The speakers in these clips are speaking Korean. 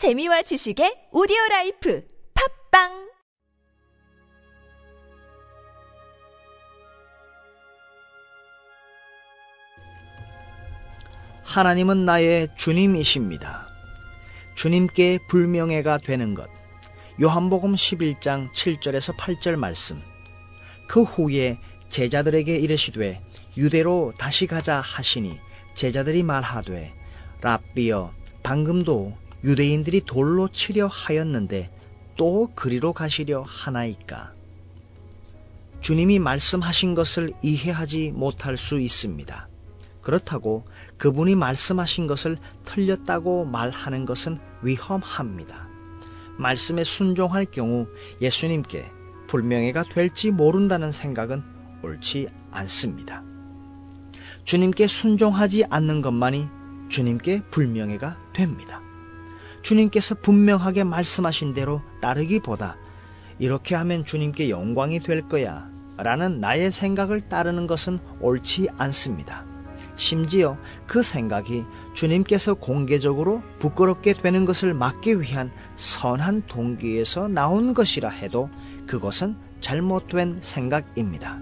재미와 지식의 오디오 라이프 팟빵 하나님은 나의 주님이십니다. 주님께 불명예가 되는 것. 요한복음 11장 7절에서 8절 말씀. 그 후에 제자들에게 이르시되 유대로 다시 가자 하시니 제자들이 말하되 랍비여 방금도 유대인들이 돌로 치려 하였는데 또 그리로 가시려 하나이까 주님이 말씀하신 것을 이해하지 못할 수 있습니다. 그렇다고 그분이 말씀하신 것을 틀렸다고 말하는 것은 위험합니다. 말씀에 순종할 경우 예수님께 불명예가 될지 모른다는 생각은 옳지 않습니다. 주님께 순종하지 않는 것만이 주님께 불명예가 됩니다. 주님께서 분명하게 말씀하신 대로 따르기보다 이렇게 하면 주님께 영광이 될 거야 라는 나의 생각을 따르는 것은 옳지 않습니다. 심지어 그 생각이 주님께서 공개적으로 부끄럽게 되는 것을 막기 위한 선한 동기에서 나온 것이라 해도 그것은 잘못된 생각입니다.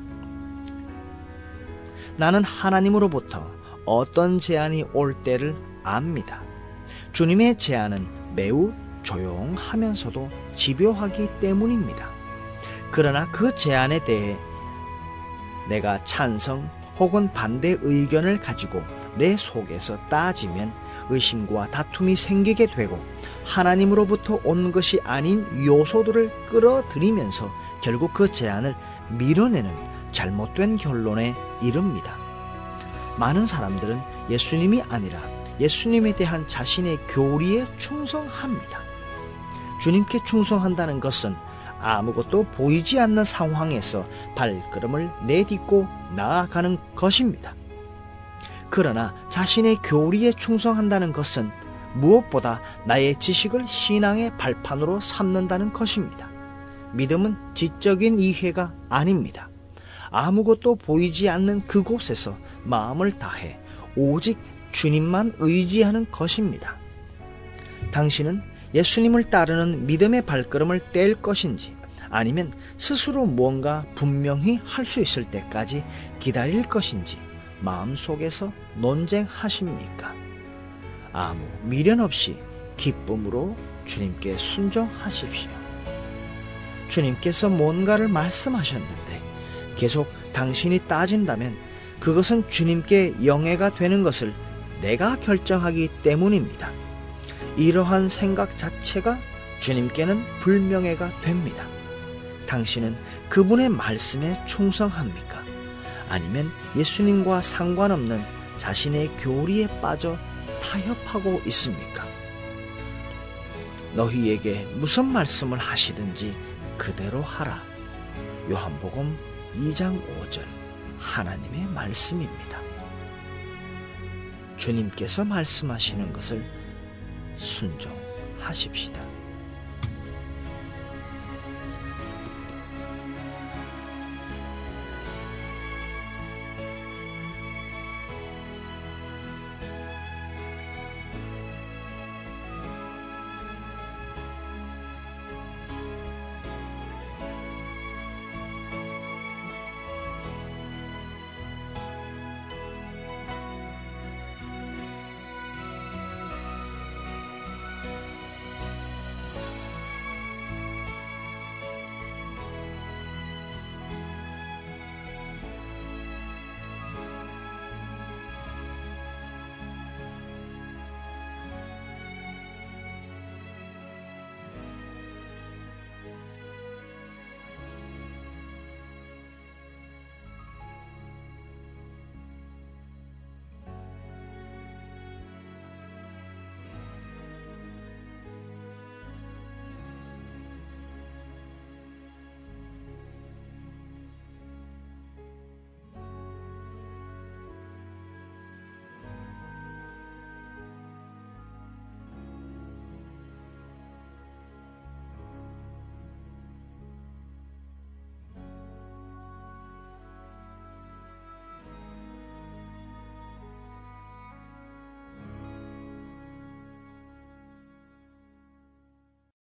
나는 하나님으로부터 어떤 제안이 올 때를 압니다. 주님의 제안은 매우 조용하면서도 집요하기 때문입니다. 그러나 그 제안에 대해 내가 찬성 혹은 반대 의견을 가지고 내 속에서 따지면 의심과 다툼이 생기게 되고 하나님으로부터 온 것이 아닌 요소들을 끌어들이면서 결국 그 제안을 밀어내는 잘못된 결론에 이릅니다. 많은 사람들은 예수님이 아니라 예수님에 대한 자신의 교리에 충성합니다. 주님께 충성한다는 것은 아무것도 보이지 않는 상황에서 발걸음을 내딛고 나아가는 것입니다. 그러나 자신의 교리에 충성한다는 것은 무엇보다 나의 지식을 신앙의 발판으로 삼는다는 것입니다. 믿음은 지적인 이해가 아닙니다. 아무것도 보이지 않는 그곳에서 마음을 다해 오직 주님만 의지하는 것입니다. 당신은 예수님을 따르는 믿음의 발걸음을 뗄 것인지 아니면 스스로 무언가 분명히 할 수 있을 때까지 기다릴 것인지 마음속에서 논쟁하십니까? 아무 미련 없이 기쁨으로 주님께 순종하십시오. 주님께서 뭔가를 말씀하셨는데 계속 당신이 따진다면 그것은 주님께 영예가 되는 것을 내가 결정하기 때문입니다. 이러한 생각 자체가 주님께는 불명예가 됩니다. 당신은 그분의 말씀에 충성합니까? 아니면 예수님과 상관없는 자신의 교리에 빠져 타협하고 있습니까? 너희에게 무슨 말씀을 하시든지 그대로 하라. 요한복음 2장 5절 하나님의 말씀입니다. 주님께서 말씀하시는 것을 순종하십시다.